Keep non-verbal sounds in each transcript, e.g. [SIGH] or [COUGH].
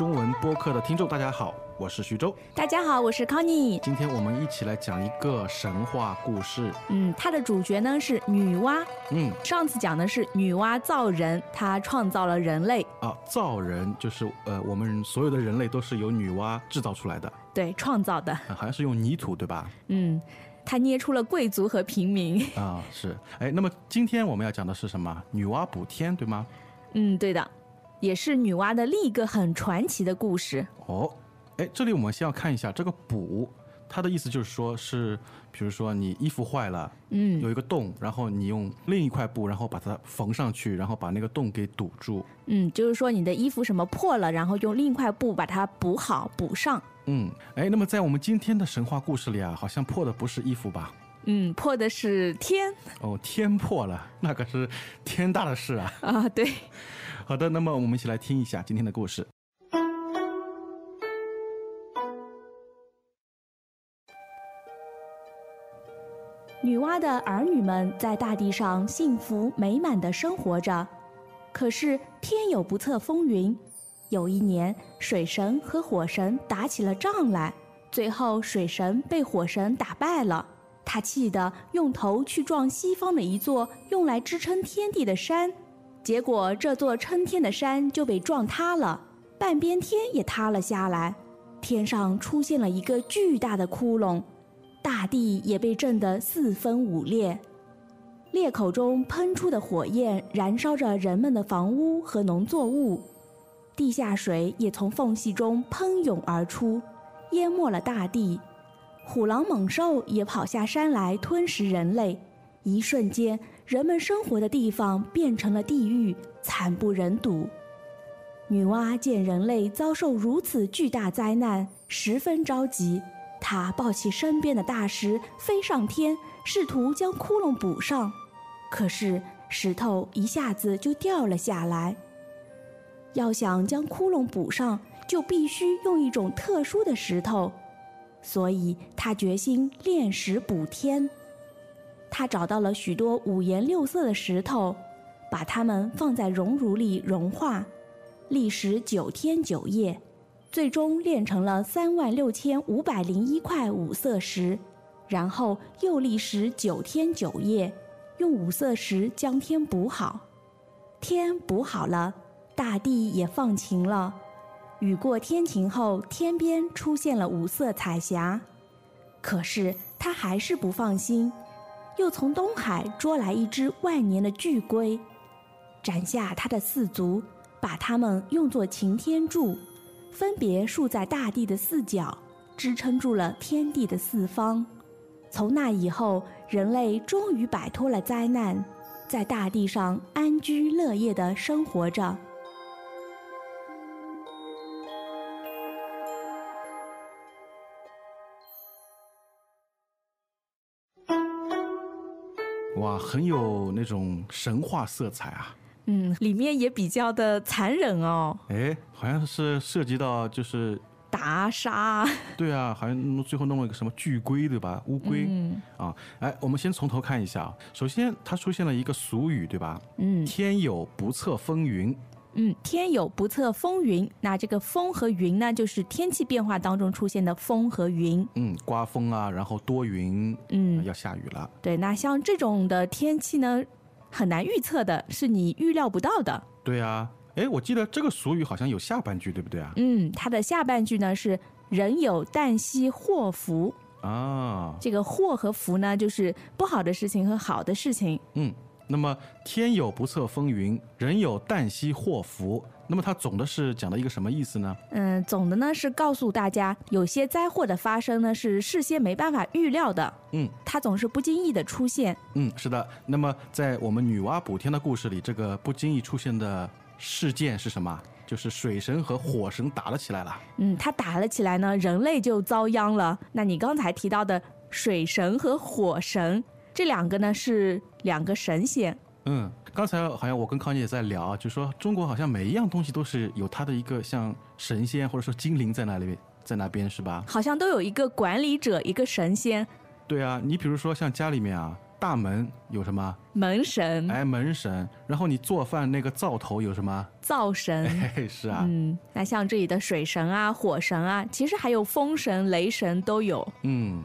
中文播客的听众，大家好，我是徐州。大家好，我是康妮。今天我们一起来讲一个神话故事。嗯，它的主角呢是女娲。嗯，上次讲的是女娲造人，她创造了人类。啊，造人就是呃，我们所有的人类都是由女娲制造出来的，对，创造的。啊好像是用泥土对吧？嗯，她捏出了贵族和平民。啊，是。哎，那么今天我们要讲的是什么？女娲补天对吗？嗯，对的，也是女娲的另一个很传奇的故事。哦，哎，这里我们先要看一下这个补，它的意思就是说是，比如说你衣服坏了，嗯有一个洞，然后你用另一块布，然后把它缝上去，然后把那个洞给堵住。嗯，就是说你的衣服什么破了，然后用另一块布把它补好补上。嗯，哎，那么在我们今天的神话故事里啊，好像破的不是衣服吧？嗯，破的是天哦，天破了，那可是天大的事啊！啊，对。好的，那么我们一起来听一下今天的故事。女娲的儿女们在大地上幸福美满的生活着，可是天有不测风云。有一年，水神和火神打起了仗来，最后水神被火神打败了。他气得用头去撞西方的一座用来支撑天地的山，结果这座撑天的山就被撞塌了，半边天也塌了下来，天上出现了一个巨大的窟窿。大地也被震得四分五裂，裂口中喷出的火焰燃烧着人们的房屋和农作物，地下水也从缝隙中喷涌而出，淹没了大地。虎狼猛兽也跑下山来吞食人类，一瞬间，人们生活的地方变成了地狱，惨不忍睹。女娲见人类遭受如此巨大灾难，十分着急。她抱起身边的大石，飞上天，试图将窟窿补上。可是石头一下子就掉了下来。要想将窟窿补上，就必须用一种特殊的石头，所以她决心炼石补天。他找到了许多五颜六色的石头，把它们放在熔炉里融化，历时九天九夜。最终炼成了三万六千五百零一块五色石，然后又历时九天九夜，用五色石将天补好。天补好了，大地也放晴了。雨过天晴后，天边出现了五色彩霞。可是他还是不放心，又从东海捉来一只万年的巨龟，斩下它的四足，把它们用作擎天柱。分别竖在大地的四角，支撑住了天地的四方。从那以后，人类终于摆脱了灾难，在大地上安居乐业地生活着。哇，很有那种神话色彩啊！嗯，里面也比较的残忍哦，哎，好像是涉及到就是，打杀。对啊，好像弄最后弄了一个什么巨龟对吧？乌龟、嗯啊，哎，我们先从头看一下啊。首先，它出现了一个俗语对吧？嗯天有不测风云。嗯，天有不测风云，那这个风和云呢，就是天气变化当中出现的风和云。嗯，刮风啊，然后多云，嗯要下雨了。对，那像这种的天气呢，很难预测的，是你预料不到的。对啊，哎，我记得这个俗语好像有下半句，对不对啊？嗯，它的下半句呢是“人有旦夕祸福”。啊，这个祸和福呢，就是不好的事情和好的事情。嗯，那么天有不测风云，人有旦夕祸福。那么它总的是讲的一个什么意思呢？嗯，总的呢是告诉大家，有些灾祸的发生呢是事先没办法预料的，嗯它总是不经意的出现。嗯，是的。那么在我们女娲补天的故事里，这个不经意出现的事件是什么？就是水神和火神打了起来了。嗯，他打了起来呢，人类就遭殃了。那你刚才提到的水神和火神这两个呢，是两个神仙。嗯，刚才好像我跟康姐也在聊啊，就说中国好像每一样东西都是有它的一个像神仙或者说精灵在那里在那边是吧？好像都有一个管理者，一个神仙，对啊，你比如说像家里面啊，大门有什么？门神、哎，门神。然后你做饭那个灶头有什么？灶神。嘿，是啊。嗯，那像这里的水神啊、火神啊，其实还有风神、雷神都有。嗯，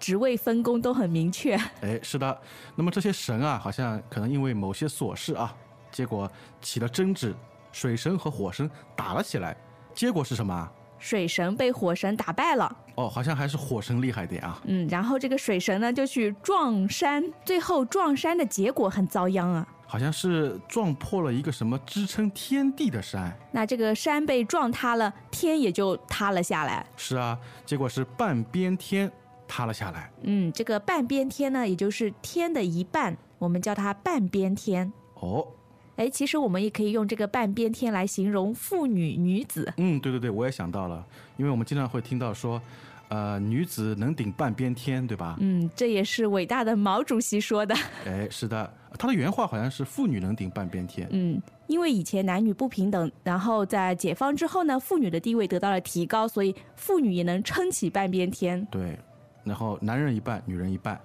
职位分工都很明确。[LAUGHS] 哎，是的。那么这些神啊，好像可能因为某些琐事啊，结果起了争执，水神和火神打了起来。结果是什么？水神被火神打败了。哦，好像还是火神厉害点啊。嗯，然后这个水神呢就去撞山，最后撞山的结果很遭殃啊。好像是撞破了一个什么支撑天地的山。那这个山被撞塌了，天也就塌了下来。是啊，结果是半边天塌了下来。嗯，这个半边天呢，也就是天的一半，我们叫它半边天。哦。哎，其实我们也可以用这个半边天来形容妇女、女子。嗯，对对对，我也想到了，因为我们经常会听到说，呃，女子能顶半边天，对吧？嗯，这也是伟大的毛主席说的。哎，是的，他的原话好像是妇女能顶半边天。嗯，因为以前男女不平等，然后在解放之后呢，妇女的地位得到了提高，所以妇女也能撑起半边天。对，然后男人一半，女人一半，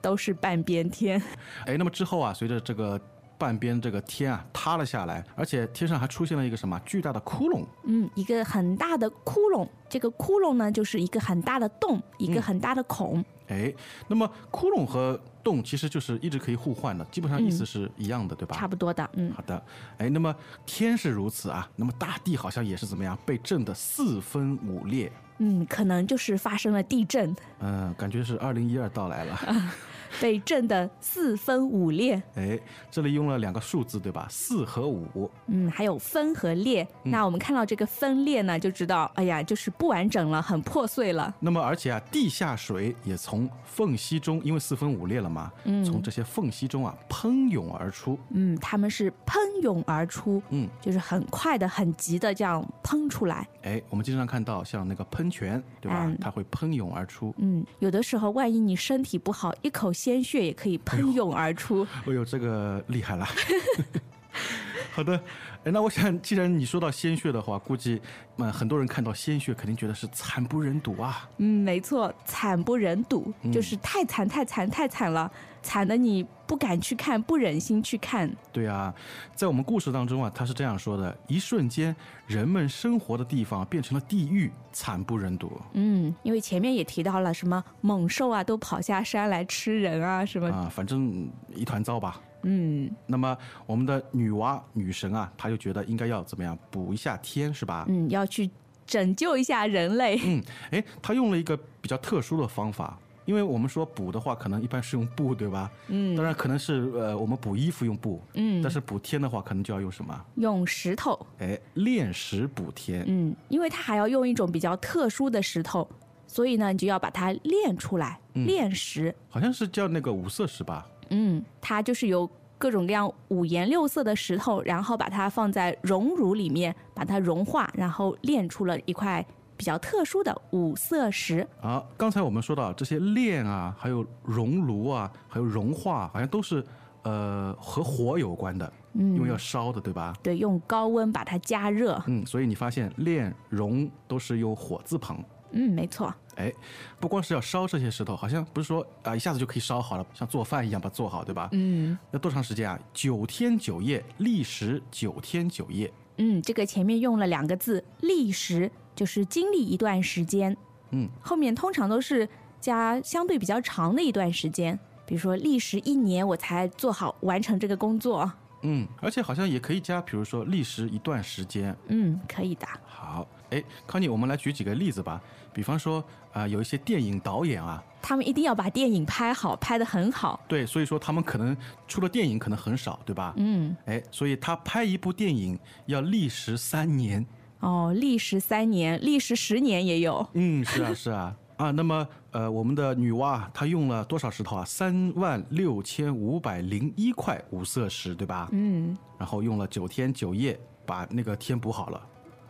都是半边天。哎，那么之后啊，随着这个。半边这个天啊塌了下来，而且天上还出现了一个什么巨大的窟窿？嗯，一个很大的窟窿。这个窟窿呢，就是一个很大的洞，一个很大的孔。哎，那么窟窿和洞其实就是一直可以互换的，基本上意思是一样的，对吧？差不多的。嗯，好的。哎，那么天是如此啊，那么大地好像也是怎么样被震得四分五裂？嗯，可能就是发生了地震。嗯，感觉是二零一二到来了。[LAUGHS] [LAUGHS] [LAUGHS] 被震得四分五裂。哎，这里用了两个数字，对吧？四和五。嗯，还有分和裂。那我们看到这个分裂呢，就知道，哎呀，就是不完整了，很破碎了。那么，而且啊，地下水也从缝隙中，因为四分五裂了嘛，嗯，从这些缝隙中啊喷涌而出。嗯，他们是喷涌而出。嗯，就是很快的、很急的这样喷出来。哎，我们经常看到像那个喷泉，对吧？它会喷涌而出。嗯，有的时候万一你身体不好，一口。鲜血也可以喷涌而出。哎呦，这个厉害了。[LAUGHS] 好的，哎，那我想，既然你说到鲜血的话，估计嗯，很多人看到鲜血肯定觉得是惨不忍睹啊。嗯，没错，惨不忍睹，就是太惨、太惨、太惨了，惨的你不敢去看，不忍心去看。对啊，在我们故事当中啊，他是这样说的：一瞬间，人们生活的地方变成了地狱，惨不忍睹。嗯，因为前面也提到了什么猛兽啊，都跑下山来吃人啊，什么啊，反正一团糟吧。嗯，那么我们的女娲女神啊，她就觉得应该要怎么样补一下天，是吧？嗯，要去拯救一下人类。嗯，哎，她用了一个比较特殊的方法，因为我们说补的话，可能一般是用布，对吧？嗯，当然可能是呃，我们补衣服用布，嗯，但是补天的话，可能就要用什么？用石头。哎，炼石补天。嗯，因为它还要用一种比较特殊的石头，所以呢，你就要把它炼出来，炼石。好像是叫那个五色石吧？嗯，它就是有各种各样五颜六色的石头，然后把它放在熔炉里面，把它融化，然后炼出了一块比较特殊的五色石。啊，刚才我们说到这些炼啊，还有熔炉啊，还有融化，好像都是呃和火有关的，嗯，因为要烧的，对吧？对，用高温把它加热。嗯，所以你发现炼熔都是用火字旁。嗯，没错。哎，不光是要烧这些石头，好像不是说啊一下子就可以烧好了，像做饭一样把它做好，对吧？嗯。要多长时间啊？九天九夜，历时九天九夜。嗯，这个前面用了两个字“历时”，就是经历一段时间。嗯。后面通常都是加相对比较长的一段时间，比如说历时一年我才做好完成这个工作。嗯，而且好像也可以加，比如说历时一段时间。嗯，可以的。好，哎，康妮，我们来举几个例子吧。比方说啊，有一些电影导演啊，他们一定要把电影拍好，拍得很好。对，所以说他们可能出的电影可能很少，对吧？嗯。哎，所以他拍一部电影要历时三年。哦，历时三年，历时十年也有。嗯，是啊，是啊。啊，那么呃，我们的女娲她用了多少石头啊？三万六千五百零一块五色石，对吧？嗯。然后用了九天九夜把那个天补好了。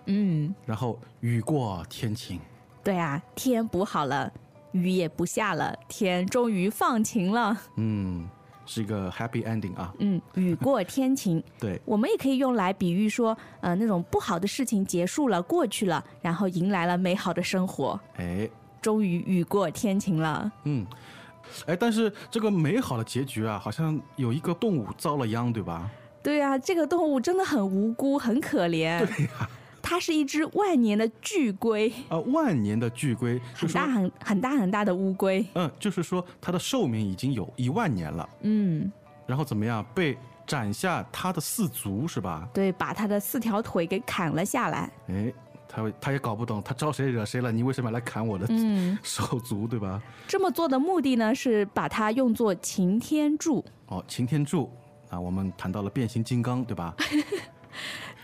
嗯。然后雨过天晴。对啊，天补好了，雨也不下了，天终于放晴了。嗯，是一个 happy ending 啊。嗯，雨过天晴。[LAUGHS] 对，我们也可以用来比喻说，呃，那种不好的事情结束了、过去了，然后迎来了美好的生活，哎，终于雨过天晴了。嗯，哎，但是这个美好的结局啊，好像有一个动物遭了殃，对吧？对啊，这个动物真的很无辜，很可怜。对呀、它是一只万年的巨龟，啊，万年的巨龟，很大很很大很大的乌龟。嗯，就是说它的寿命已经有一万年了，嗯，然后怎么样被斩下它的四足是吧？对，把它的四条腿给砍了下来。哎，他他也搞不懂，他招谁惹谁了？你为什么要来砍我的嗯，手足，对吧？这么做的目的呢，是把它用作擎天柱。哦，擎天柱啊，我们谈到了变形金刚，对吧？[LAUGHS]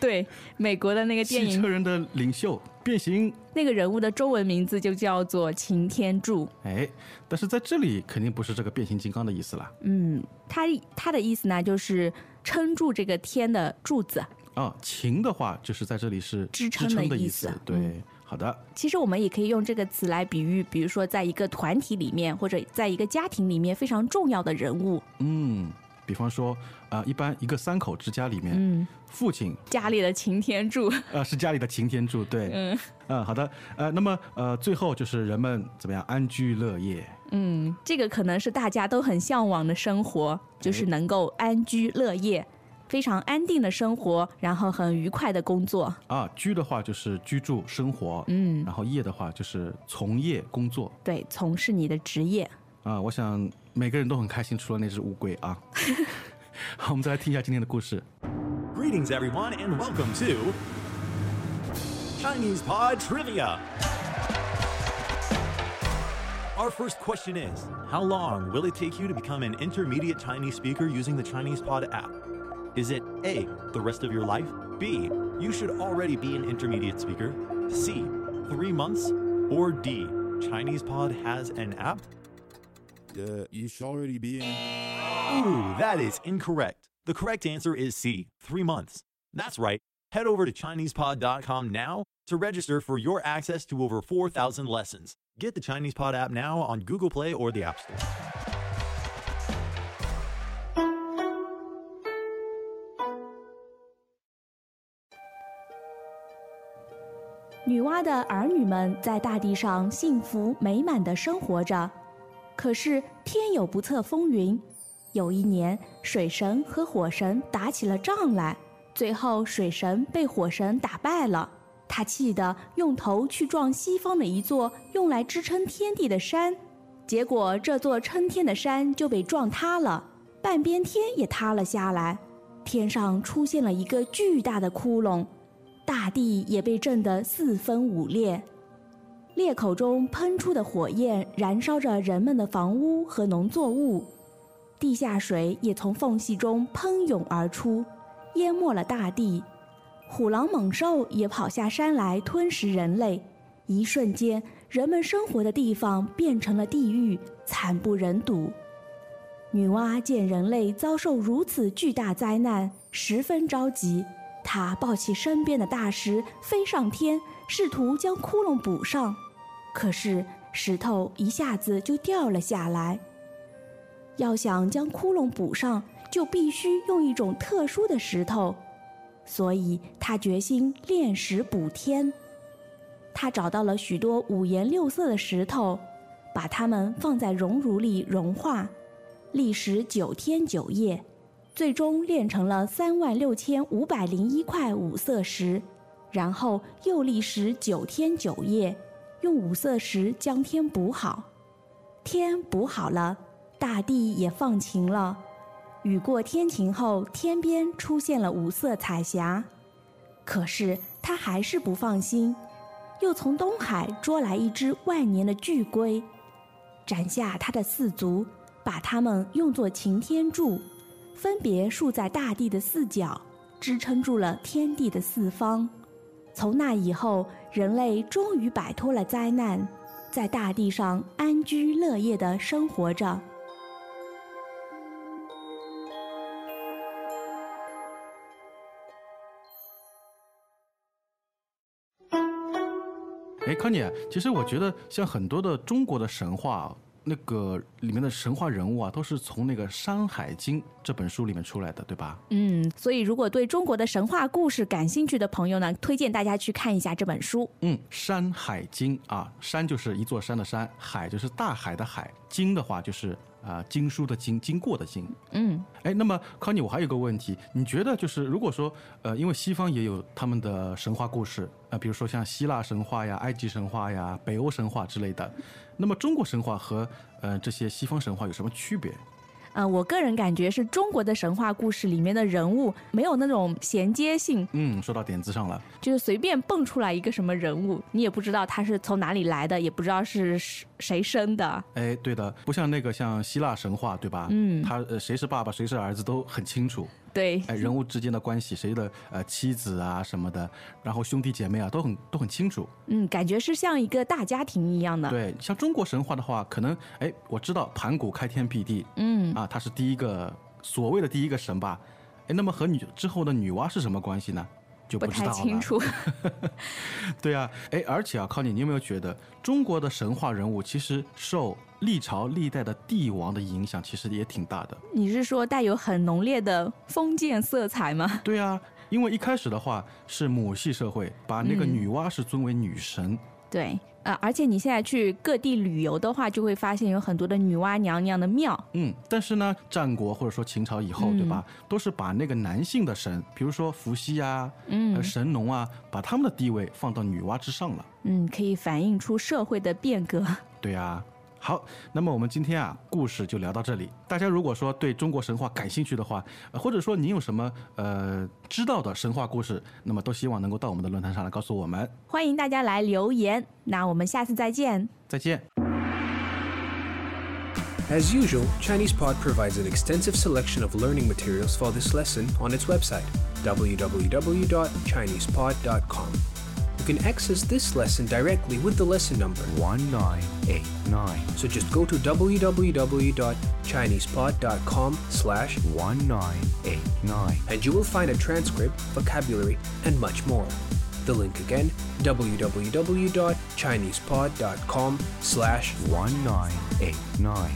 [LAUGHS] 对，美国的那个电影，汽车人的领袖变形，那个人物的中文名字就叫做擎天柱。哎，但是在这里肯定不是这个变形金刚的意思啦。嗯，他他的意思呢，就是撑住这个天的柱子。啊，擎的话就是在这里是支撑撑的意的思思，对，嗯好的，其实我们也可以用这个词来比喻，比如说在一个团体里面，或者在一个家庭里面非常重要的人物。嗯，比方说啊、一般一个三口之家里面，嗯，父亲家里的擎天柱。呃是家里的擎天柱，对，嗯嗯，好的，呃，那么呃最后就是人们怎么样安居乐业，嗯，这个可能是大家都很向往的生活，就是能够安居乐业，非常安定的生活，然后很愉快的工作。啊，居的话就是居住生活，嗯，然后业的话就是从业工作对，从事你的职业。啊，我想每个人都很开心，除了那只乌龟啊。[LAUGHS] [LAUGHS] 好，我们再来听一下今天的故事。 Greetings, everyone, and welcome to Chinese Pod Trivia. Our first question is How long will it take you to become an intermediate Chinese speaker using the Chinese Pod app? Is it A, the rest of your life? B, you should already be an intermediate speaker? C, three months? Or D, Chinese Pod has an app? Uh, you should already be in. Ooh, that is incorrect. The correct answer is C, three months. That's right. Head over to ChinesePod.com now to register for your access to over 4,000 lessons. Get the Chinese Pod app now on Google Play or the App Store. 女娲的儿女们在大地上幸福美满的生活着，可是天有不测风云。 有一年，水神和火神打起了仗来，最后水神被火神打败了。他气得用头去撞西方的一座用来支撑天地的山，结果这座撑天的山就被撞塌了，半边天也塌了下来，天上出现了一个巨大的窟窿。大地也被震得四分五裂，裂口中喷出的火焰燃烧着人们的房屋和农作物，地下水也从缝隙中喷涌而出，淹没了大地。虎狼猛兽也跑下山来吞食人类，一瞬间，人们生活的地方变成了地狱，惨不忍睹。女娲见人类遭受如此巨大灾难，十分着急。她抱起身边的大石，飞上天，试图将窟窿补上。可是石头一下子就掉了下来。要想将窟窿补上，就必须用一种特殊的石头，所以他决心炼石补天。他找到了许多五颜六色的石头，把它们放在熔炉里融化，历时九天九夜。最终炼成了三万六千五百零一块五色石，然后又历时九天九夜，用五色石将天补好。天补好了，大地也放晴了。雨过天晴后，天边出现了五色彩霞。可是他还是不放心，又从东海捉来一只万年的巨龟，斩下它的四足，把它们用作擎天柱。分别竖在大地的四角，支撑住了天地的四方。从那以后，人类终于摆脱了灾难，在大地上安居乐业地生活着。哎，康姐，其实我觉得像很多的中国的神话，那个里面的神话人物啊，都是从那个《山海经》这本书里面出来的，对吧？嗯，所以如果对中国的神话故事感兴趣的朋友呢，推荐大家去看一下这本书。嗯，《山海经》啊，山就是一座山的山，海就是大海的海，经的话就是啊、经书的经，经过的经。嗯，哎，那么康妮，我还有个问题，你觉得就是如果说呃，因为西方也有他们的神话故事，呃，比如说像希腊神话呀、埃及神话呀、北欧神话之类的，那么中国神话和呃这些西方神话有什么区别？呃，我个人感觉是中国的神话故事里面的人物没有那种衔接性，嗯，说到点子上了。就是随便蹦出来一个什么人物，你也不知道他是从哪里来的，也不知道是谁生的。哎，对的，不像那个像希腊神话，对吧？嗯他呃谁是爸爸谁是儿子都很清楚，对，哎，人物之间的关系，谁的呃妻子啊什么的，然后兄弟姐妹啊都很都很清楚。嗯，感觉是像一个大家庭一样的。对，像中国神话的话，可能哎我知道盘古开天辟地，嗯，啊，他是第一个所谓的第一个神吧？哎，那么和女之后的女娲是什么关系呢？就不太知道了。清楚。[LAUGHS] 对啊，哎，而且啊，康妮，你有没有觉得中国的神话人物其实受历朝历代的帝王的影响，其实也挺大的？你是说带有很浓烈的封建色彩吗？对啊，因为一开始的话是母系社会，把那个嗯女娲是尊为女神。对，呃，而且你现在去各地旅游的话，就会发现有很多的女娲娘娘的庙。嗯，但是呢，战国或者说秦朝以后，对嗯吧，都是把那个男性的神，比如说伏羲啊、嗯呃神农啊，把他们的地位放到女娲之上了。嗯，可以反映出社会的变革。[LAUGHS] 对啊。好，那么我们今天啊，故事就聊到这里。大家如果说对中国神话感兴趣的话，呃或者说您有什么呃知道的神话故事，那么都希望能够到我们的论坛上来告诉我们。欢迎大家来留言。那我们下次再见。再见。As usual, ChinesePod provides an extensive selection of learning materials for this lesson on its website, www.chinesepod.com. You can access this lesson directly with the lesson number, 1989 so just go to www.chinesepod.com slash 1989 and you will find a transcript, vocabulary, and much more. The link again, www.chinesepod.com slash 1989